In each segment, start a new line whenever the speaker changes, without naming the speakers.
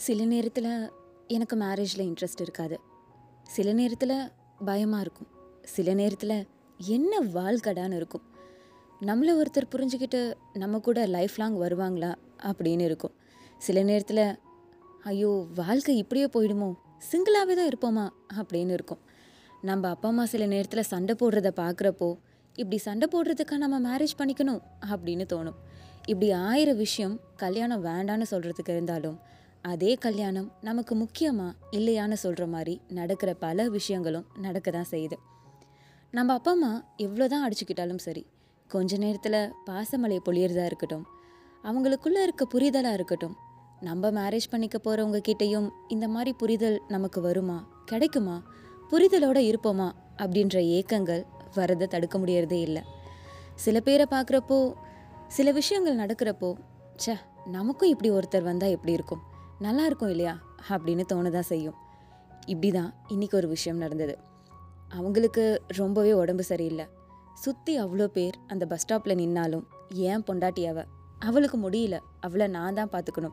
சில நேரத்தில் எனக்கு மேரேஜில் இன்ட்ரெஸ்ட் இருக்காது. சில நேரத்தில் பயமாக இருக்கும். சில நேரத்தில் என்ன வாழ்க்கடான்னு இருக்கும். நம்மளை ஒருத்தர் புரிஞ்சுக்கிட்டு நம்ம கூட லைஃப் லாங் வருவாங்களா அப்படின்னு இருக்கும். சில நேரத்தில் ஐயோ வாழ்க்கை இப்படியே போயிடுமோ? சிங்கிளாகவே தான் இருப்போமா? அப்படின்னு இருக்கும். நம்ம அப்பா அம்மா சில நேரத்தில் சண்டை போடுறத பார்க்குறப்போ இப்படி சண்டை போடுறதுக்காக நம்ம மேரேஜ் பண்ணிக்கணும்? அப்படின்னு தோணும். இப்படி ஆயிரம் விஷயம் கல்யாணம் வேண்டான்னு சொல்கிறதுக்கு இருந்தாலும் அதே கல்யாணம் நமக்கு முக்கியமா இல்லையான்னு சொல்கிற மாதிரி நடக்கிற பல விஷயங்களும் நடக்க தான் செய்யுது. நம்ம அப்பா அம்மா எவ்வளோ தான் அடிச்சுக்கிட்டாலும் சரி கொஞ்ச நேரத்தில் பாசமலை பொழியறதா இருக்கட்டும் அவங்களுக்குள்ளே இருக்க புரிதலாக இருக்கட்டும் நம்ம மேரேஜ் பண்ணிக்க போகிறவங்க கிட்டேயும் இந்த மாதிரி புரிதல் நமக்கு வருமா கிடைக்குமா புரிதலோட இருப்போமா அப்படின்ற ஏக்கங்கள் வரதை தடுக்க முடியறதே இல்லை. சில பேரை பார்க்குறப்போ சில விஷயங்கள் நடக்கிறப்போ ச்சே நமக்கும் இப்படி ஒருத்தர் வந்தால் எப்படி இருக்கும்? நல்லா இருக்கும் இல்லையா? அப்படின்னு தோணதான் செய்யும். இப்படி தான் இன்றைக்கி ஒரு விஷயம் நடந்தது. அவங்களுக்கு ரொம்பவே உடம்பு சரியில்லை. சுற்றி அவ்வளோ பேர் அந்த பஸ் ஸ்டாப்பில் நின்னாலும் ஏன் பொண்டாட்டி அவ? அவளுக்கு முடியல. அவளை நான் தான் பார்த்துக்கணும்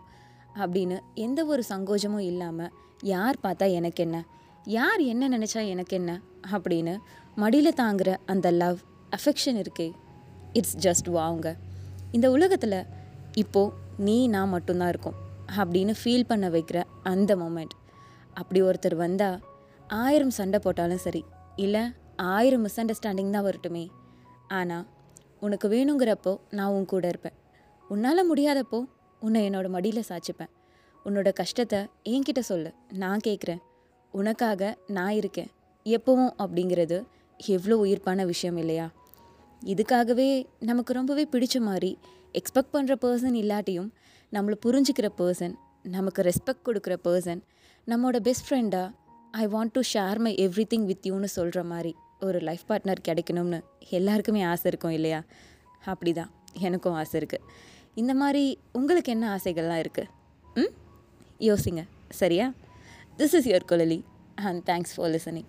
அப்படின்னு எந்த ஒரு சங்கோஜமும் இல்லாமல் யார் பார்த்தா எனக்கு என்ன? யார் என்ன நினச்சா எனக்கு என்ன? அப்படின்னு மடியில் தாங்குற அந்த லவ் அஃபெக்ஷன் இருக்கே. இட்ஸ் ஜஸ்ட் வாங்க. இந்த உலகத்தில் இப்போது நீ நான் மட்டும்தான் இருக்கும். அப்படின்னு ஃபீல் பண்ண வைக்கிற அந்த மொமெண்ட் அப்படி ஒருத்தர் வந்தால் ஆயிரம் சண்டை போட்டாலும் சரி இல்லை ஆயிரம் மிஸ் அண்டர்ஸ்டாண்டிங் தான் வரட்டுமே. ஆனால் உனக்கு வேணுங்கிறப்போ நான் உன் கூட இருப்பேன். உன்னால் முடியாதப்போ உன்னை என்னோட மடியில் சாய்ச்சிப்பேன். உன்னோட கஷ்டத்தை என்கிட்ட சொல்லு நான் கேட்குறேன் உனக்காக நான் இருக்கேன். எப்பவும் அப்படிங்கிறது எவ்வளோ உயிர்ப்பான விஷயம் இல்லையா? இதுக்காகவே நமக்கு ரொம்பவே பிடிச்ச மாதிரி எக்ஸ்பெக்ட் பண்ணுற பர்சன் இல்லாட்டியும் நம்மளை புரிஞ்சுக்கிற பர்சன் நமக்கு ரெஸ்பெக்ட் கொடுக்குற பர்சன் நம்மளோட பெஸ்ட் ஃப்ரெண்டாக I want to share my everything with யூன்னு சொல்கிற மாதிரி ஒரு லைஃப் பார்ட்னர் கிடைக்கணும்னு எல்லாருக்குமே ஆசை இருக்கும் இல்லையா? அப்படி தான் எனக்கும் ஆசை இருக்குது இந்த மாதிரி உங்களுக்கு என்ன ஆசைகள்லாம் இருக்குது ம்? யோசிங்க. சரியா? திஸ் இஸ் யுவர் கொலலி அண்ட் தேங்க்ஸ் ஃபார் லிசனிங்